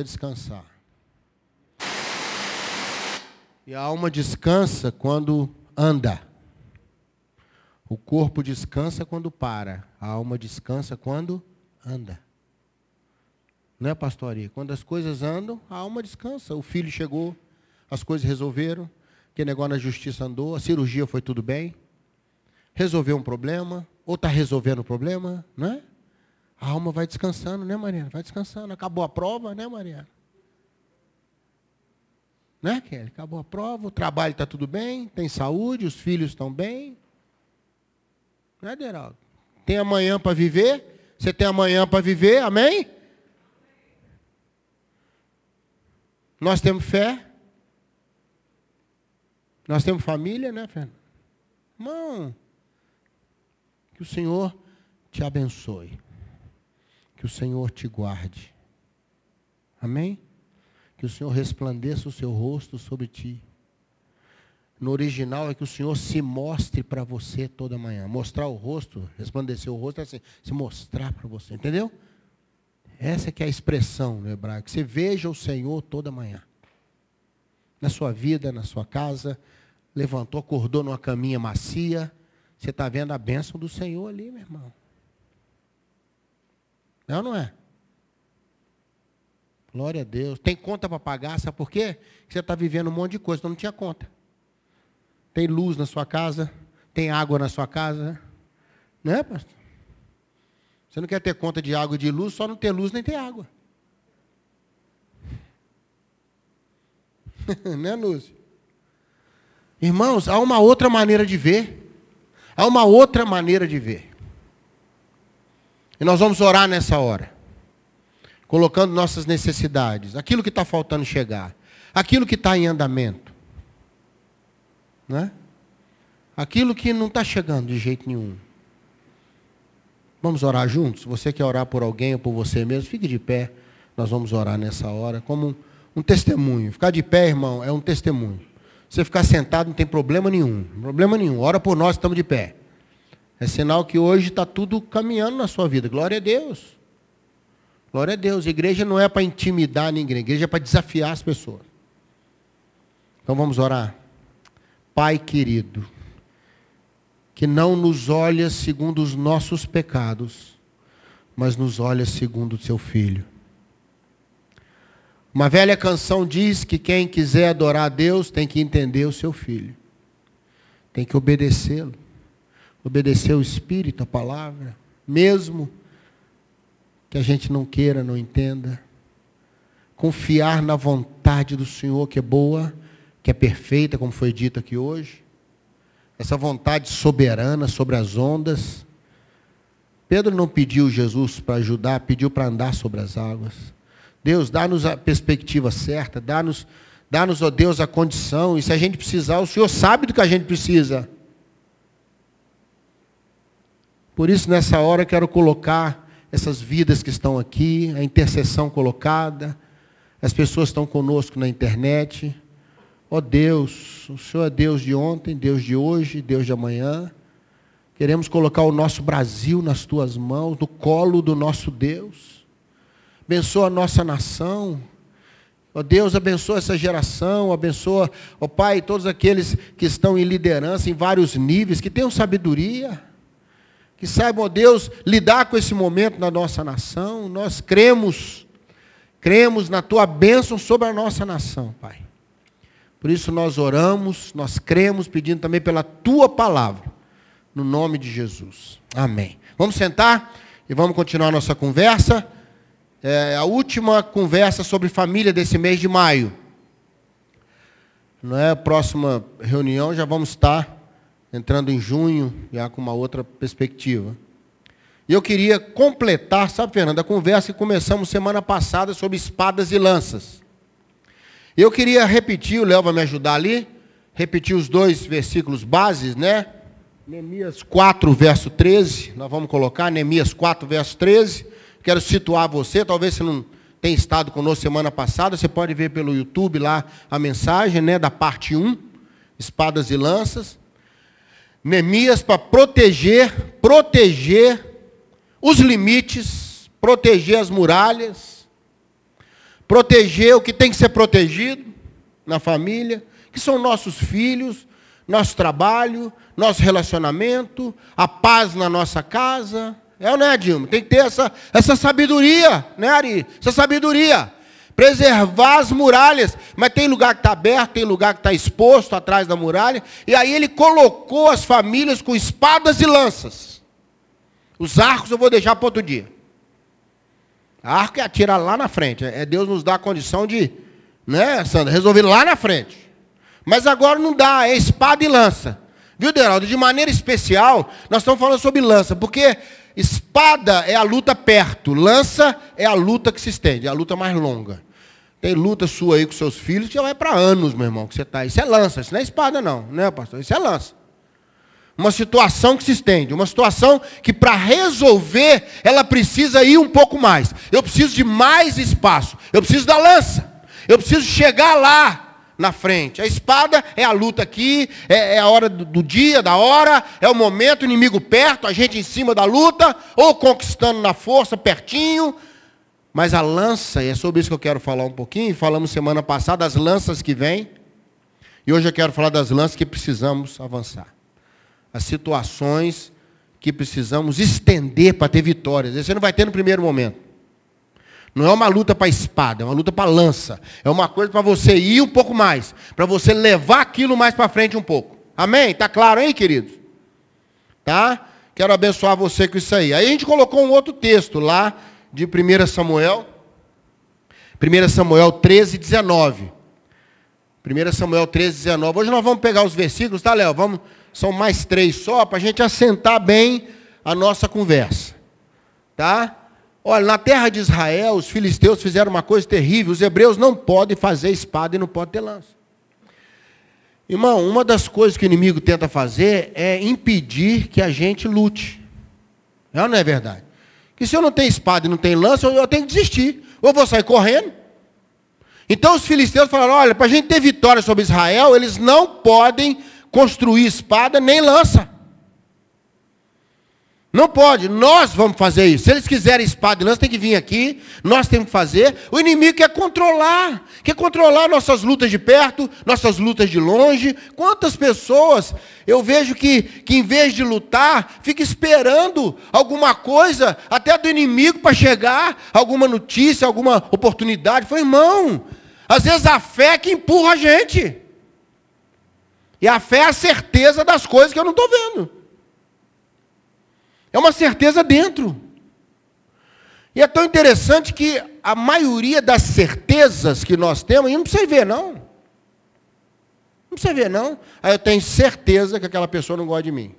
a descansar. E a alma descansa quando anda. O corpo descansa quando para. A alma descansa quando anda. Não é, pastoria? Quando as coisas andam, a alma descansa. O filho chegou, as coisas resolveram, que negócio na justiça andou, a cirurgia foi tudo bem, resolveu um problema, ou está resolvendo o problema, não é? A alma vai descansando, né, Mariana? Vai descansando. Acabou a prova, né, Mariana? Né, Kelly? Acabou a prova, o trabalho está tudo bem, tem saúde, os filhos estão bem. Né, Deraldo? Tem amanhã para viver? Você tem amanhã para viver, amém? Nós temos fé. Nós temos família, né, Fernando? Irmão, que o Senhor te abençoe. Que o Senhor te guarde. Amém? Que o Senhor resplandeça o seu rosto sobre ti. No original é que o Senhor se mostre para você toda manhã. Mostrar o rosto, resplandecer o rosto é assim, se mostrar para você, entendeu? Essa que é a expressão no hebraico. Que você veja o Senhor toda manhã. Na sua vida, na sua casa. Levantou, acordou numa caminha macia. Você está vendo a bênção do Senhor ali, meu irmão. É não é? Glória a Deus. Tem conta para pagar, sabe por quê? Você está vivendo um monte de coisa, então não tinha conta. Tem luz na sua casa, tem água na sua casa. Não é, pastor? Você não quer ter conta de água e de luz, só não ter luz nem ter água. né, Lúcio? Irmãos, há uma outra maneira de ver. Há uma outra maneira de ver. E nós vamos orar nessa hora, colocando nossas necessidades, aquilo que está faltando chegar, aquilo que está em andamento, né? aquilo que não está chegando de jeito nenhum. Vamos orar juntos? Você quer orar por alguém ou por você mesmo? Fique de pé. Nós vamos orar nessa hora como um, um testemunho. Ficar de pé, irmão, é um testemunho. Você ficar sentado não tem problema nenhum. Problema nenhum. Ora por nós, estamos de pé. É sinal que hoje está tudo caminhando na sua vida. Glória a Deus. Glória a Deus. A igreja não é para intimidar ninguém, a igreja é para desafiar as pessoas. Então vamos orar. Pai querido, que não nos olha segundo os nossos pecados, mas nos olha segundo o seu filho. Uma velha canção diz que quem quiser adorar a Deus tem que entender o seu filho, tem que obedecê-lo obedecer o Espírito, a palavra, mesmo que a gente não queira, não entenda. Confiar na vontade do Senhor, que é boa, que é perfeita, como foi dito aqui hoje. Essa vontade soberana sobre as ondas. Pedro não pediu Jesus para ajudar, pediu para andar sobre as águas. Deus, dá-nos a perspectiva certa, dá-nos, dá-nos, ó Deus, a condição. E se a gente precisar, o Senhor sabe do que a gente precisa. Por isso, nessa hora, quero colocar essas vidas que estão aqui, a intercessão colocada, as pessoas estão conosco na internet. Ó oh Deus, o Senhor é Deus de ontem, Deus de hoje, Deus de amanhã. Queremos colocar o nosso Brasil nas tuas mãos, no colo do nosso Deus. Abençoa a nossa nação. Ó oh Deus, abençoa essa geração, abençoa, ó oh Pai, todos aqueles que estão em liderança em vários níveis, que tenham sabedoria que saibam, ó Deus, lidar com esse momento na nossa nação. Nós cremos, cremos na tua bênção sobre a nossa nação, Pai. Por isso nós oramos, nós cremos, pedindo também pela tua palavra, no nome de Jesus. Amém. Vamos sentar e vamos continuar a nossa conversa. É a última conversa sobre família desse mês de maio. Não é a próxima reunião, já vamos estar entrando em junho, já com uma outra perspectiva. E eu queria completar, sabe, Fernando, a conversa que começamos semana passada sobre espadas e lanças. Eu queria repetir, o Léo vai me ajudar ali, repetir os dois versículos bases, né? Neemias 4, verso 13, nós vamos colocar, Neemias 4, verso 13. Quero situar você, talvez você não tenha estado conosco semana passada, você pode ver pelo YouTube lá a mensagem, né, da parte 1, espadas e lanças. Neemias para proteger, proteger os limites, proteger as muralhas, proteger o que tem que ser protegido na família, que são nossos filhos, nosso trabalho, nosso relacionamento, a paz na nossa casa. É ou não é, Dilma? Tem que ter essa, essa sabedoria, né, Ari? Essa sabedoria. Preservar as muralhas. Mas tem lugar que está aberto, tem lugar que está exposto atrás da muralha. E aí ele colocou as famílias com espadas e lanças. Os arcos eu vou deixar para outro dia. Arco é atirar lá na frente. É Deus nos dá a condição de, né, Sandra, resolver lá na frente. Mas agora não dá, é espada e lança. Viu, Deraldo? De maneira especial, nós estamos falando sobre lança, porque espada é a luta perto, lança é a luta que se estende, é a luta mais longa. Tem luta sua aí com seus filhos que já vai para anos, meu irmão, que você está. Isso é lança, isso não é espada, não, né, pastor? Isso é lança. Uma situação que se estende, uma situação que para resolver ela precisa ir um pouco mais. Eu preciso de mais espaço, eu preciso da lança, eu preciso chegar lá na frente. A espada é a luta aqui, é, é a hora do, do, dia, da hora, é o momento, o inimigo perto, a gente em cima da luta, ou conquistando na força, pertinho. Mas a lança, e é sobre isso que eu quero falar um pouquinho, falamos semana passada das lanças que vêm, e hoje eu quero falar das lanças que precisamos avançar as situações que precisamos estender para ter vitórias. Você não vai ter no primeiro momento. Não é uma luta para espada, é uma luta para lança. É uma coisa para você ir um pouco mais, para você levar aquilo mais para frente um pouco. Amém? Tá claro aí, queridos? Tá? Quero abençoar você com isso aí. Aí a gente colocou um outro texto lá de 1 Samuel. 1 Samuel 13, 19. 1 Samuel 13, 19. Hoje nós vamos pegar os versículos, tá, Léo? Vamos são mais três só, para a gente assentar bem a nossa conversa. Tá? Olha, na terra de Israel, os filisteus fizeram uma coisa terrível. Os hebreus não podem fazer espada e não podem ter lança. Irmão, uma das coisas que o inimigo tenta fazer é impedir que a gente lute. É ou não é verdade? Que se eu não tenho espada e não tenho lança, eu tenho que desistir. Ou vou sair correndo. Então os filisteus falaram: olha, para a gente ter vitória sobre Israel, eles não podem construir espada nem lança. Não pode, nós vamos fazer isso. Se eles quiserem espada e lança, tem que vir aqui, nós temos que fazer. O inimigo quer controlar, quer controlar nossas lutas de perto, nossas lutas de longe. Quantas pessoas eu vejo que, que em vez de lutar, fica esperando alguma coisa, até do inimigo, para chegar, alguma notícia, alguma oportunidade. Foi irmão, às vezes a fé é que empurra a gente. E a fé é a certeza das coisas que eu não estou vendo. É uma certeza dentro. E é tão interessante que a maioria das certezas que nós temos, e não precisa ver, não. Não precisa ver, não. Aí eu tenho certeza que aquela pessoa não gosta de mim.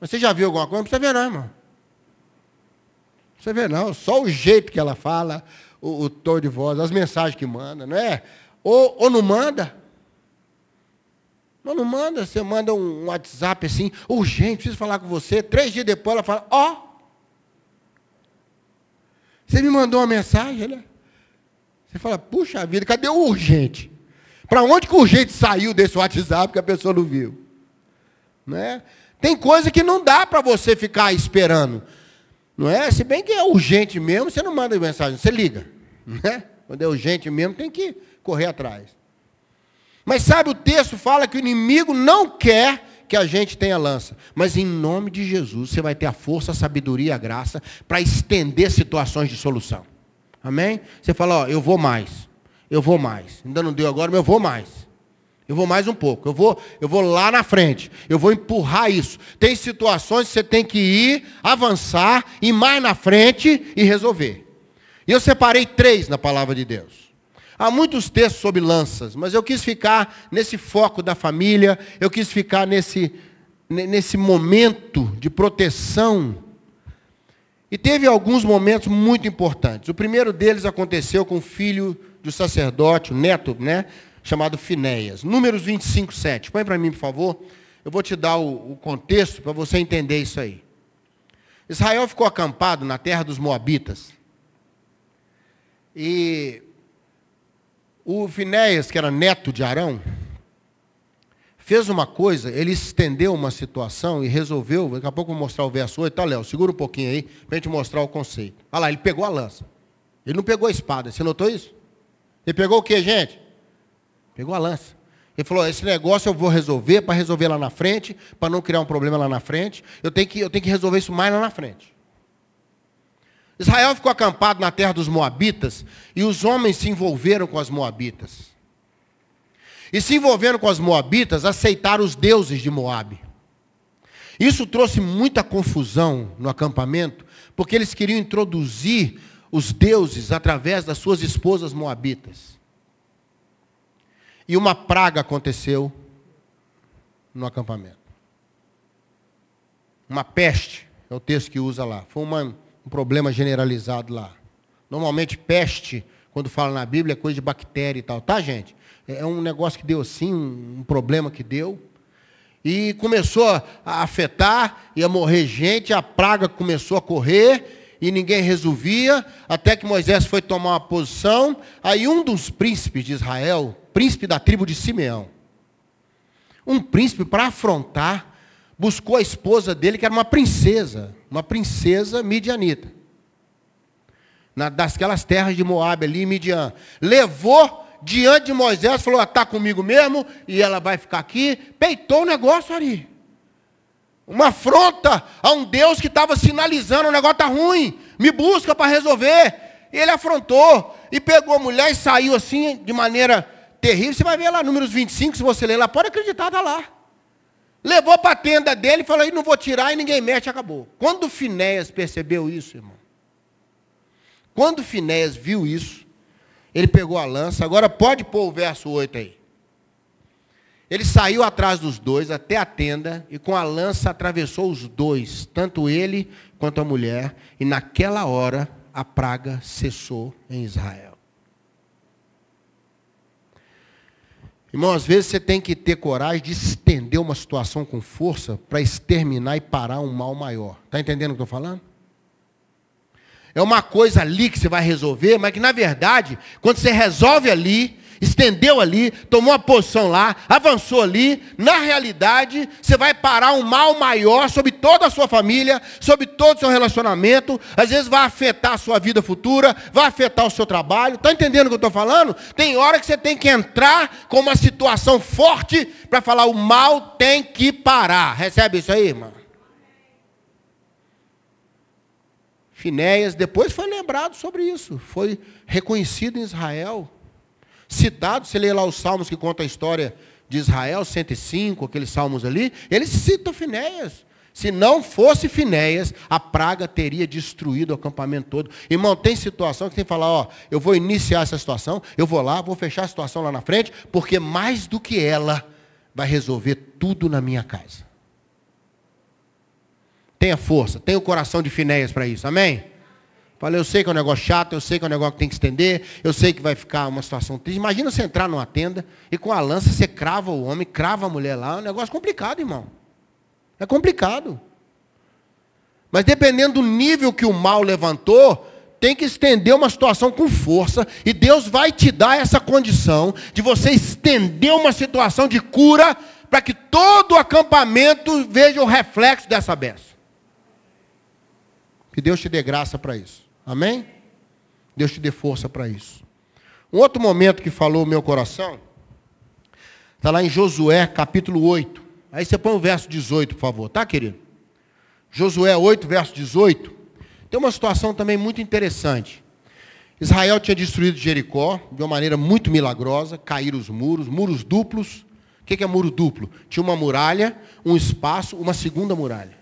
Mas você já viu alguma coisa? Não precisa ver, não, irmão. Não precisa ver, não. Só o jeito que ela fala, o, o tom de voz, as mensagens que manda, não é? Ou, ou não manda. Mas não manda, você manda um WhatsApp assim, urgente, preciso falar com você. Três dias depois ela fala, ó. Oh, você me mandou uma mensagem, né? Você fala, puxa vida, cadê o urgente? Para onde que o urgente saiu desse WhatsApp que a pessoa não viu? Né? Tem coisa que não dá para você ficar esperando. Não é? Se bem que é urgente mesmo, você não manda mensagem, você liga. Né? Quando é urgente mesmo, tem que correr atrás. Mas sabe, o texto fala que o inimigo não quer que a gente tenha lança. Mas em nome de Jesus, você vai ter a força, a sabedoria a graça para estender situações de solução. Amém? Você fala, ó, eu vou mais. Eu vou mais. Ainda não deu agora, mas eu vou mais. Eu vou mais um pouco. Eu vou, eu vou lá na frente. Eu vou empurrar isso. Tem situações que você tem que ir, avançar, ir mais na frente e resolver. E eu separei três na palavra de Deus. Há muitos textos sobre lanças, mas eu quis ficar nesse foco da família, eu quis ficar nesse, nesse momento de proteção. E teve alguns momentos muito importantes. O primeiro deles aconteceu com o filho do sacerdote, o neto, né, chamado Finéias. Números 25, 7. Põe para mim, por favor. Eu vou te dar o, o contexto para você entender isso aí. Israel ficou acampado na terra dos Moabitas. E o Finéias, que era neto de Arão, fez uma coisa, ele estendeu uma situação e resolveu, daqui a pouco eu vou mostrar o verso 8, tá, Léo, segura um pouquinho aí, para a gente mostrar o conceito. Olha lá, ele pegou a lança. Ele não pegou a espada, você notou isso? Ele pegou o que, gente? Pegou a lança. Ele falou: esse negócio eu vou resolver para resolver lá na frente, para não criar um problema lá na frente. Eu tenho, que, eu tenho que resolver isso mais lá na frente. Israel ficou acampado na terra dos Moabitas e os homens se envolveram com as Moabitas. E se envolvendo com as Moabitas, aceitaram os deuses de Moabe. Isso trouxe muita confusão no acampamento, porque eles queriam introduzir os deuses através das suas esposas moabitas. E uma praga aconteceu no acampamento. Uma peste, é o texto que usa lá. Foi uma, um problema generalizado lá. Normalmente, peste, quando fala na Bíblia, é coisa de bactéria e tal, tá, gente? É um negócio que deu assim, um problema que deu. E começou a afetar, ia morrer gente, a praga começou a correr, e ninguém resolvia, até que Moisés foi tomar uma posição. Aí um dos príncipes de Israel, príncipe da tribo de Simeão, um príncipe para afrontar, buscou a esposa dele, que era uma princesa, uma princesa midianita. Na, das terras de Moab ali, Midian. Levou diante de Moisés, falou, está comigo mesmo, e ela vai ficar aqui. Peitou o negócio ali. Uma afronta a um Deus que estava sinalizando, o negócio está ruim, me busca para resolver. E ele afrontou e pegou a mulher e saiu assim de maneira terrível. Você vai ver lá, números 25, se você ler lá, pode acreditar, está lá. Levou para a tenda dele e falou, não vou tirar e ninguém mexe, acabou. Quando Finéias percebeu isso, irmão, quando Finéias viu isso, ele pegou a lança, agora pode pôr o verso 8 aí. Ele saiu atrás dos dois até a tenda e com a lança atravessou os dois, tanto ele quanto a mulher, e naquela hora a praga cessou em Israel. Irmão, às vezes você tem que ter coragem de estender uma situação com força para exterminar e parar um mal maior. Está entendendo o que eu estou falando? É uma coisa ali que você vai resolver, mas que na verdade, quando você resolve ali, estendeu ali, tomou uma posição lá, avançou ali, na realidade, você vai parar um mal maior sobre toda a sua família, sobre todo o seu relacionamento, às vezes vai afetar a sua vida futura, vai afetar o seu trabalho. Está entendendo o que eu estou falando? Tem hora que você tem que entrar com uma situação forte para falar o mal tem que parar. Recebe isso aí, irmão? Finéias depois foi lembrado sobre isso, foi reconhecido em Israel citado, você lê lá os salmos que contam a história de Israel, 105, aqueles salmos ali, ele cita Finéias. Se não fosse Finéias, a praga teria destruído o acampamento todo. Irmão, tem situação que tem que falar, ó, eu vou iniciar essa situação, eu vou lá, vou fechar a situação lá na frente, porque mais do que ela vai resolver tudo na minha casa. Tenha força, tenha o coração de Finéias para isso, amém? Falei, eu sei que é um negócio chato, eu sei que é um negócio que tem que estender, eu sei que vai ficar uma situação triste. Imagina você entrar numa tenda e com a lança você crava o homem, crava a mulher lá. É um negócio complicado, irmão. É complicado. Mas dependendo do nível que o mal levantou, tem que estender uma situação com força. E Deus vai te dar essa condição de você estender uma situação de cura para que todo o acampamento veja o reflexo dessa bênção. Que Deus te dê graça para isso. Amém? Deus te dê força para isso. Um outro momento que falou o meu coração, está lá em Josué capítulo 8. Aí você põe o verso 18, por favor, tá, querido? Josué 8, verso 18. Tem uma situação também muito interessante. Israel tinha destruído Jericó de uma maneira muito milagrosa, caíram os muros, muros duplos. O que é muro duplo? Tinha uma muralha, um espaço, uma segunda muralha.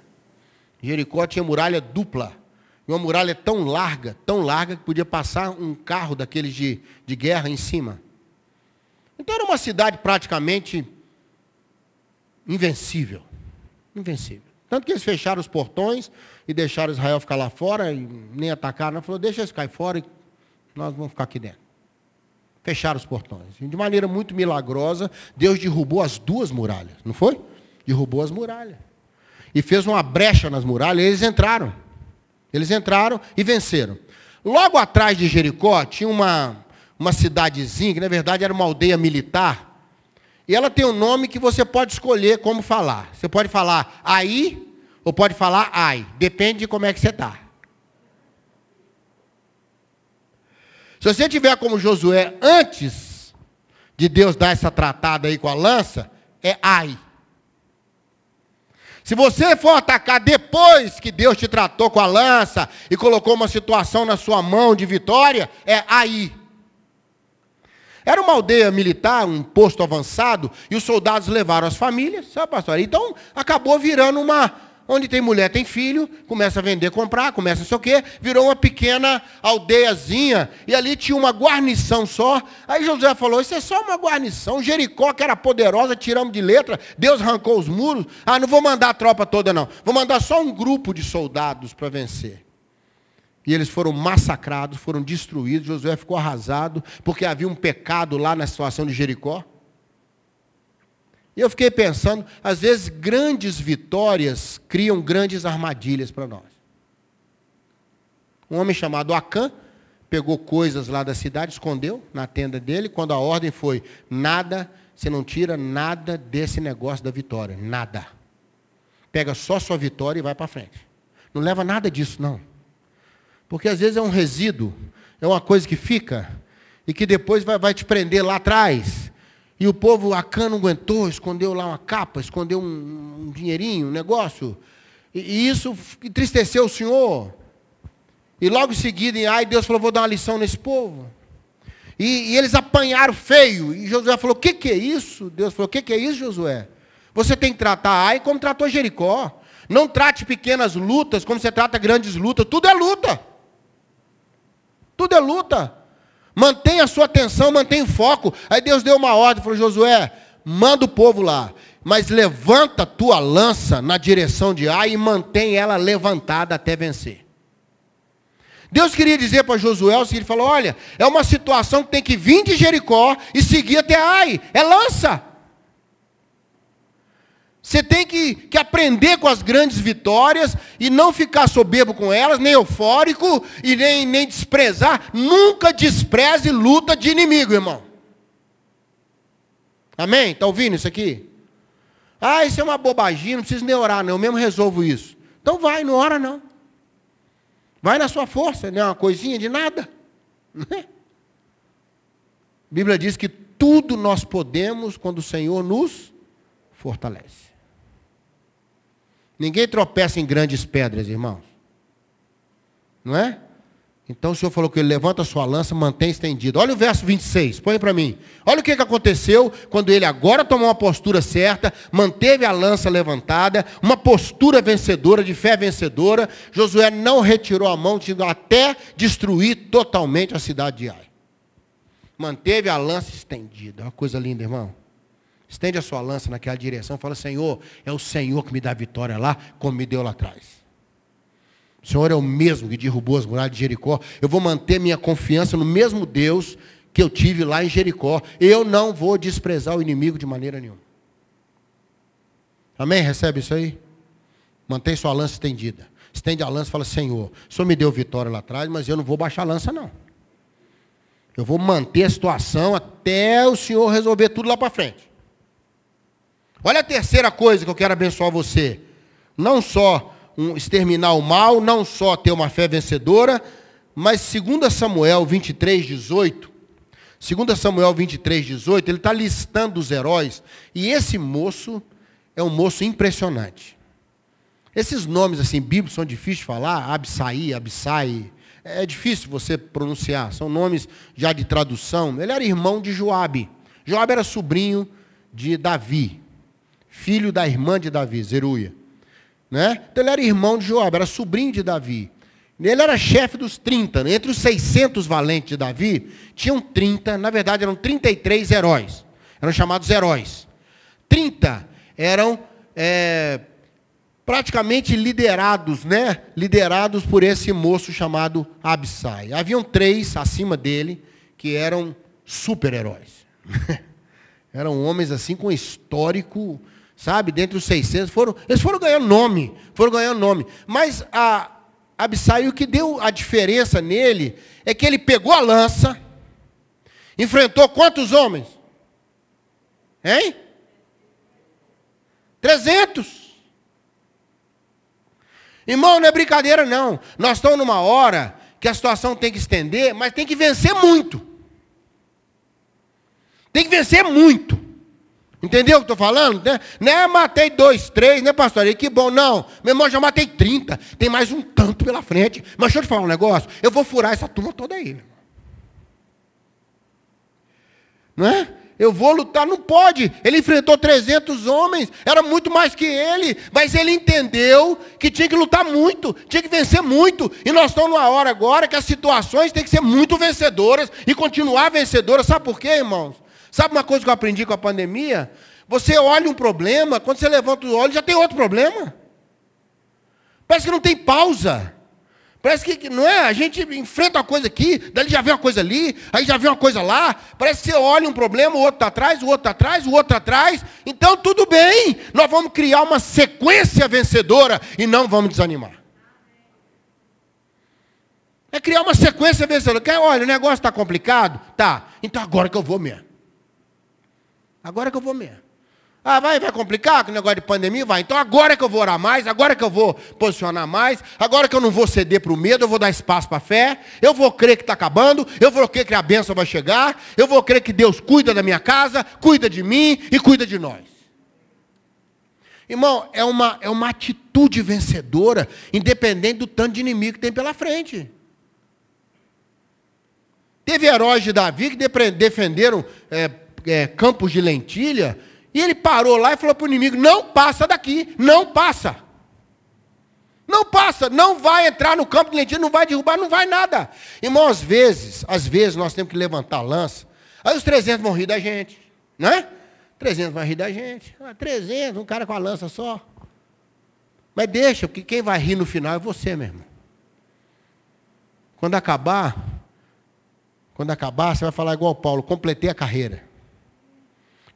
Jericó tinha muralha dupla uma muralha tão larga, tão larga, que podia passar um carro daqueles de, de guerra em cima. Então era uma cidade praticamente invencível. Invencível. Tanto que eles fecharam os portões e deixaram Israel ficar lá fora, e nem atacaram. Falou, deixa eles cair fora e nós vamos ficar aqui dentro. Fecharam os portões. E de maneira muito milagrosa, Deus derrubou as duas muralhas, não foi? Derrubou as muralhas. E fez uma brecha nas muralhas e eles entraram. Eles entraram e venceram. Logo atrás de Jericó tinha uma, uma cidadezinha, que na verdade era uma aldeia militar. E ela tem um nome que você pode escolher como falar. Você pode falar aí ou pode falar ai. Depende de como é que você está. Se você tiver como Josué antes de Deus dar essa tratada aí com a lança, é ai. Se você for atacar depois que Deus te tratou com a lança e colocou uma situação na sua mão de vitória, é aí. Era uma aldeia militar, um posto avançado, e os soldados levaram as famílias, sabe, pastor? Então acabou virando uma, Onde tem mulher, tem filho, começa a vender, comprar, começa não sei o quê, virou uma pequena aldeiazinha, e ali tinha uma guarnição só. Aí José falou: Isso é só uma guarnição. Jericó, que era poderosa, tiramos de letra, Deus arrancou os muros. Ah, não vou mandar a tropa toda, não. Vou mandar só um grupo de soldados para vencer. E eles foram massacrados, foram destruídos. Josué ficou arrasado, porque havia um pecado lá na situação de Jericó. E eu fiquei pensando, às vezes grandes vitórias criam grandes armadilhas para nós. Um homem chamado Acã pegou coisas lá da cidade, escondeu na tenda dele, quando a ordem foi: nada, você não tira nada desse negócio da vitória, nada. Pega só sua vitória e vai para frente. Não leva nada disso, não. Porque às vezes é um resíduo, é uma coisa que fica e que depois vai, vai te prender lá atrás e o povo, Acã não aguentou, escondeu lá uma capa, escondeu um, um dinheirinho, um negócio. E, e, isso entristeceu o Senhor. E logo em seguida, em ai, Deus falou, vou dar uma lição nesse povo. E, e eles apanharam feio. E Josué falou, o que, que é isso? Deus falou, o que, que é isso, Josué? Você tem que tratar Ai como tratou Jericó. Não trate pequenas lutas como você trata grandes lutas. Tudo é luta. Tudo é luta. Mantenha a sua atenção, mantenha o foco. Aí Deus deu uma ordem, falou, Josué, manda o povo lá. Mas levanta a tua lança na direção de Ai e mantém ela levantada até vencer. Deus queria dizer para Josué o seguinte, falou, olha, é uma situação que tem que vir de Jericó e seguir até Ai. É lança. Você tem que, que aprender com as grandes vitórias e não ficar soberbo com elas, nem eufórico e nem, nem desprezar. Nunca despreze luta de inimigo, irmão. Amém? Está ouvindo isso aqui? Ah, isso é uma bobaginha, não precisa nem orar, não. Eu mesmo resolvo isso. Então vai, não ora não. Vai na sua força, não é uma coisinha de nada. A Bíblia diz que tudo nós podemos quando o Senhor nos fortalece. Ninguém tropeça em grandes pedras, irmãos. Não é? Então o Senhor falou que ele levanta a sua lança, mantém estendido. Olha o verso 26, põe para mim. Olha o que, que aconteceu quando ele agora tomou uma postura certa, manteve a lança levantada, uma postura vencedora, de fé vencedora. Josué não retirou a mão, até destruir totalmente a cidade de Ai. Manteve a lança estendida. Uma coisa linda, irmão. Estende a sua lança naquela direção. Fala, Senhor, é o Senhor que me dá vitória lá, como me deu lá atrás. O Senhor é o mesmo que derrubou as muralhas de Jericó. Eu vou manter minha confiança no mesmo Deus que eu tive lá em Jericó. Eu não vou desprezar o inimigo de maneira nenhuma. Amém? Recebe isso aí? Mantém sua lança estendida. Estende a lança e fala, Senhor, o Senhor me deu vitória lá atrás, mas eu não vou baixar a lança, não. Eu vou manter a situação até o Senhor resolver tudo lá para frente. Olha a terceira coisa que eu quero abençoar você. Não só um, exterminar o mal, não só ter uma fé vencedora, mas 2 Samuel 23, 18. 2 Samuel 23, 18, ele está listando os heróis. E esse moço é um moço impressionante. Esses nomes assim bíblicos são difíceis de falar, Absai, Absai, é difícil você pronunciar, são nomes já de tradução. Ele era irmão de Joabe. Joabe era sobrinho de Davi filho da irmã de Davi, Zeruia. Né? Então ele era irmão de Joab, era sobrinho de Davi. Ele era chefe dos 30. Entre os 600 valentes de Davi, tinham 30, na verdade eram 33 heróis. Eram chamados heróis. 30 eram é, praticamente liderados, né? Liderados por esse moço chamado Absai. Haviam três acima dele que eram super-heróis. eram homens assim com histórico sabe, dentre os 600, foram, eles foram ganhando nome, foram ganhando nome. Mas a Absai, o que deu a diferença nele é que ele pegou a lança, enfrentou quantos homens? Hein? 300. Irmão, não é brincadeira não. Nós estamos numa hora que a situação tem que estender, mas tem que vencer muito. Tem que vencer muito. Entendeu o que estou falando? Né? Não é matei dois, três, né, pastor? E que bom, não. Meu irmão, já matei 30. Tem mais um tanto pela frente. Mas deixa eu te falar um negócio. Eu vou furar essa turma toda aí. Não é? Eu vou lutar, não pode. Ele enfrentou 300 homens, era muito mais que ele, mas ele entendeu que tinha que lutar muito, tinha que vencer muito. E nós estamos numa hora agora que as situações têm que ser muito vencedoras e continuar vencedoras. Sabe por quê, irmãos? Sabe uma coisa que eu aprendi com a pandemia? Você olha um problema, quando você levanta os olhos, já tem outro problema. Parece que não tem pausa. Parece que, não é? A gente enfrenta uma coisa aqui, daí já vê uma coisa ali, aí já vê uma coisa lá. Parece que você olha um problema, o outro está atrás, o outro está atrás, o outro está atrás. Então, tudo bem. Nós vamos criar uma sequência vencedora e não vamos desanimar. É criar uma sequência vencedora. Olha, o negócio está complicado? Tá. Então agora que eu vou mesmo. Agora que eu vou mesmo. Ah, vai, vai complicar com o negócio de pandemia? Vai. Então agora que eu vou orar mais, agora que eu vou posicionar mais, agora que eu não vou ceder para o medo, eu vou dar espaço para a fé, eu vou crer que está acabando, eu vou crer que a bênção vai chegar, eu vou crer que Deus cuida da minha casa, cuida de mim e cuida de nós. Irmão, é uma, é uma atitude vencedora, independente do tanto de inimigo que tem pela frente. Teve heróis de Davi que defenderam é, é, campos de lentilha e ele parou lá e falou para o inimigo: não passa daqui, não passa. Não passa, não vai entrar no campo de lentilha, não vai derrubar, não vai nada. Irmão, às vezes, às vezes nós temos que levantar a lança. Aí os 300 vão rir da gente, né? 300 vão rir da gente. Ah, 300, um cara com a lança só. Mas deixa, porque quem vai rir no final é você, meu irmão. Quando acabar, quando acabar, você vai falar igual Paulo, completei a carreira.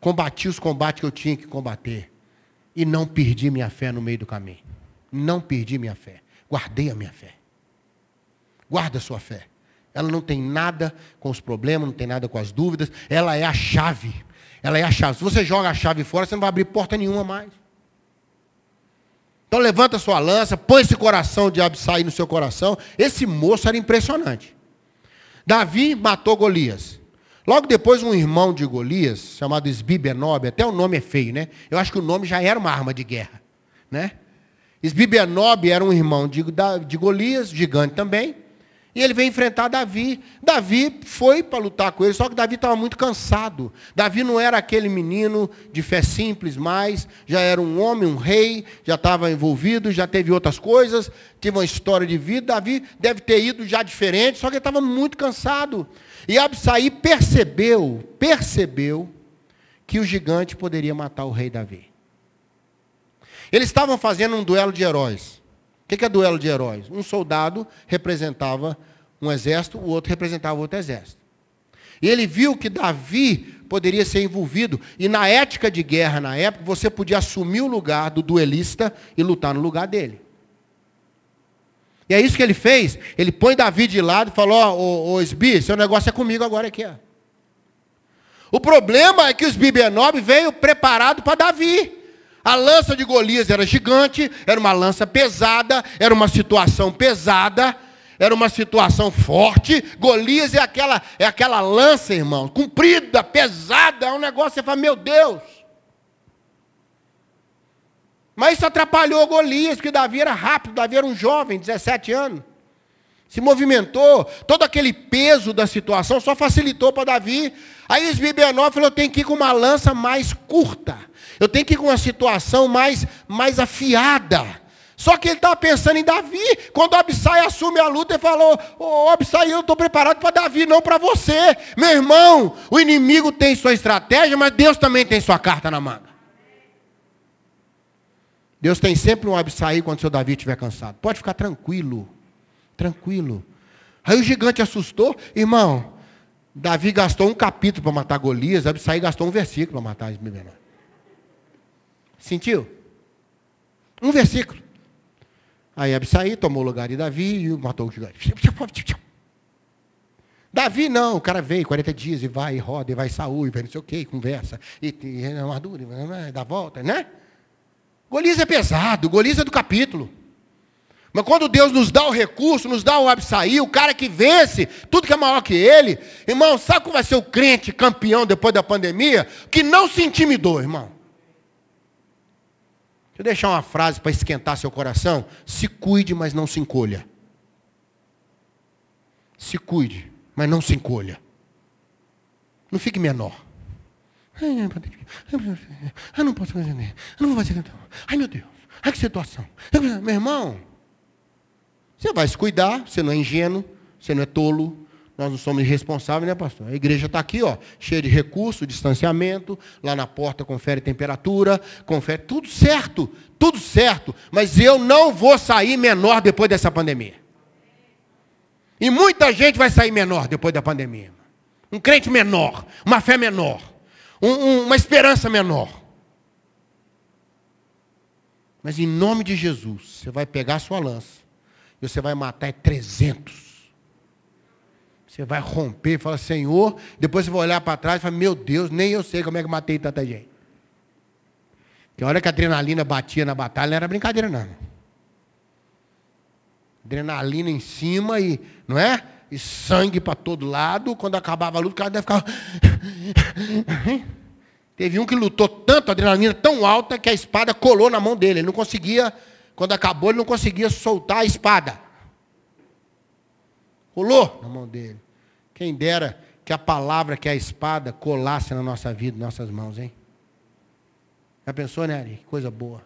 Combati os combates que eu tinha que combater. E não perdi minha fé no meio do caminho. Não perdi minha fé. Guardei a minha fé. Guarda a sua fé. Ela não tem nada com os problemas, não tem nada com as dúvidas. Ela é a chave. Ela é a chave. Se você joga a chave fora, você não vai abrir porta nenhuma mais. Então levanta sua lança, põe esse coração de Absai no seu coração. Esse moço era impressionante. Davi matou Golias. Logo depois, um irmão de Golias, chamado Esbibenob, até o nome é feio, né? Eu acho que o nome já era uma arma de guerra, né? Esbibenob era um irmão de, de Golias, gigante também, e ele veio enfrentar Davi. Davi foi para lutar com ele, só que Davi estava muito cansado. Davi não era aquele menino de fé simples mais, já era um homem, um rei, já estava envolvido, já teve outras coisas, teve uma história de vida. Davi deve ter ido já diferente, só que ele estava muito cansado. E Absaí percebeu, percebeu que o gigante poderia matar o rei Davi. Eles estavam fazendo um duelo de heróis. O que é duelo de heróis? Um soldado representava um exército, o outro representava outro exército. E ele viu que Davi poderia ser envolvido. E na ética de guerra, na época, você podia assumir o lugar do duelista e lutar no lugar dele. E é isso que ele fez. Ele põe Davi de lado e falou, ó, oh, oh, Esbi, seu negócio é comigo agora aqui. O problema é que os Bibenob veio preparado para Davi. A lança de Golias era gigante, era uma lança pesada, era uma situação pesada, era uma situação forte. Golias é aquela, é aquela lança, irmão, comprida, pesada, é um negócio, você fala, meu Deus. Mas isso atrapalhou Golias, porque Davi era rápido, Davi era um jovem, 17 anos. Se movimentou, todo aquele peso da situação só facilitou para Davi. Aí Esbibenó falou: eu tenho que ir com uma lança mais curta. Eu tenho que ir com uma situação mais, mais afiada. Só que ele estava pensando em Davi. Quando Absai assume a luta, ele falou: Ô oh, Absai, eu estou preparado para Davi, não para você. Meu irmão, o inimigo tem sua estratégia, mas Deus também tem sua carta na manga. Deus tem sempre um absair quando seu Davi estiver cansado. Pode ficar tranquilo. Tranquilo. Aí o gigante assustou. Irmão, Davi gastou um capítulo para matar Golias, Absaí gastou um versículo para matar Isbibenó. Sentiu? Um versículo. Aí Absaí tomou o lugar de Davi e matou o gigante. Davi não, o cara veio 40 dias e vai, e roda, e vai Saúl, e vai não sei o que, conversa, e, e armadura, e dá volta, né? Golias é pesado, Golias é do capítulo. Mas quando Deus nos dá o recurso, nos dá o absair, o cara que vence, tudo que é maior que ele, irmão, sabe como vai ser o crente campeão depois da pandemia? Que não se intimidou, irmão. Deixa eu deixar uma frase para esquentar seu coração. Se cuide, mas não se encolha. Se cuide, mas não se encolha. Não fique menor. Ai, não posso fazer. Eu não vou fazer. Ai, meu Deus. Ai, que situação. Meu irmão, você vai se cuidar, você não é ingênuo, você não é tolo, nós não somos irresponsáveis, né, pastor? A igreja está aqui, ó, cheia de recurso, distanciamento, lá na porta confere temperatura, confere tudo certo, tudo certo. Mas eu não vou sair menor depois dessa pandemia. E muita gente vai sair menor depois da pandemia. Um crente menor, uma fé menor, um, um, uma esperança menor. Mas em nome de Jesus, você vai pegar a sua lança e você vai matar 300. Você vai romper e falar, Senhor, depois você vai olhar para trás e falar, meu Deus, nem eu sei como é que matei tanta gente. Que a hora que a adrenalina batia na batalha não era brincadeira, não. Adrenalina em cima e, não é? E sangue para todo lado. Quando acabava a luta, o cara deve ficar. Teve um que lutou tanto, a adrenalina tão alta, que a espada colou na mão dele. Ele não conseguia quando acabou, ele não conseguia soltar a espada. Rolou na mão dele. Quem dera que a palavra, que a espada, colasse na nossa vida, nossas mãos, hein? Já pensou, né, Ari? Que coisa boa.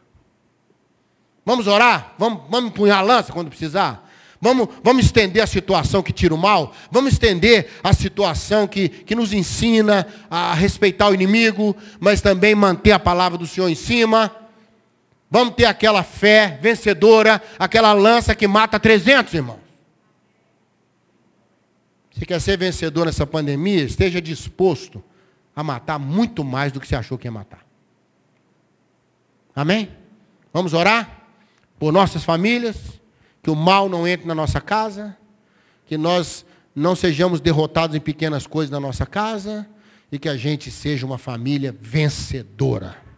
Vamos orar? Vamos, vamos empunhar a lança quando precisar? Vamos, vamos estender a situação que tira o mal? Vamos estender a situação que, que nos ensina a respeitar o inimigo, mas também manter a palavra do Senhor em cima? Vamos ter aquela fé vencedora, aquela lança que mata 300, irmão. Se quer ser vencedor nessa pandemia, esteja disposto a matar muito mais do que você achou que ia matar. Amém? Vamos orar por nossas famílias, que o mal não entre na nossa casa, que nós não sejamos derrotados em pequenas coisas na nossa casa e que a gente seja uma família vencedora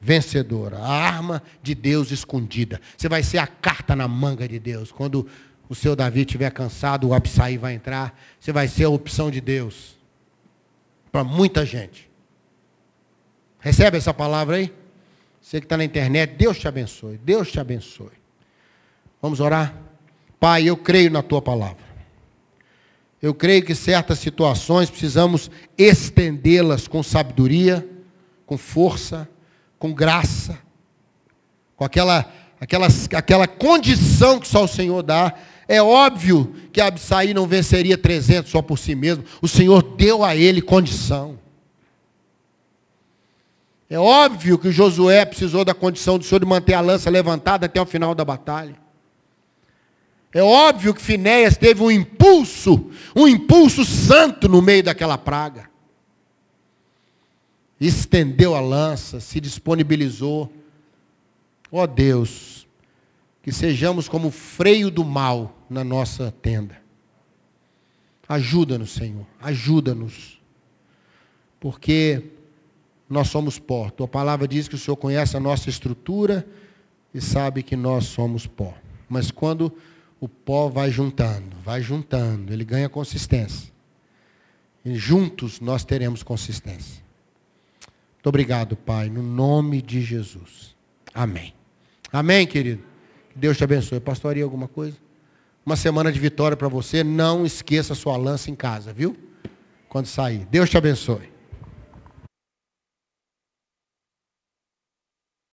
vencedora, a arma de Deus escondida. Você vai ser a carta na manga de Deus. Quando o seu Davi estiver cansado, o Absaí vai entrar. Você vai ser a opção de Deus. Para muita gente. Recebe essa palavra aí? Você que está na internet, Deus te abençoe. Deus te abençoe. Vamos orar? Pai, eu creio na tua palavra. Eu creio que certas situações precisamos estendê-las com sabedoria, com força com graça, com aquela, aquela, aquela condição que só o Senhor dá. É óbvio que Absaí não venceria 300 só por si mesmo. O Senhor deu a ele condição. É óbvio que Josué precisou da condição do Senhor de manter a lança levantada até o final da batalha. É óbvio que Finéias teve um impulso, um impulso santo no meio daquela praga estendeu a lança, se disponibilizou. Ó oh Deus, que sejamos como freio do mal na nossa tenda. Ajuda-nos, Senhor, ajuda-nos. Porque nós somos pó. Tua palavra diz que o Senhor conhece a nossa estrutura e sabe que nós somos pó. Mas quando o pó vai juntando, vai juntando, ele ganha consistência. E juntos nós teremos consistência. Obrigado, Pai, no nome de Jesus. Amém. Amém, querido. Que Deus te abençoe. Pastoria alguma coisa? Uma semana de vitória para você. Não esqueça sua lança em casa, viu? Quando sair. Deus te abençoe.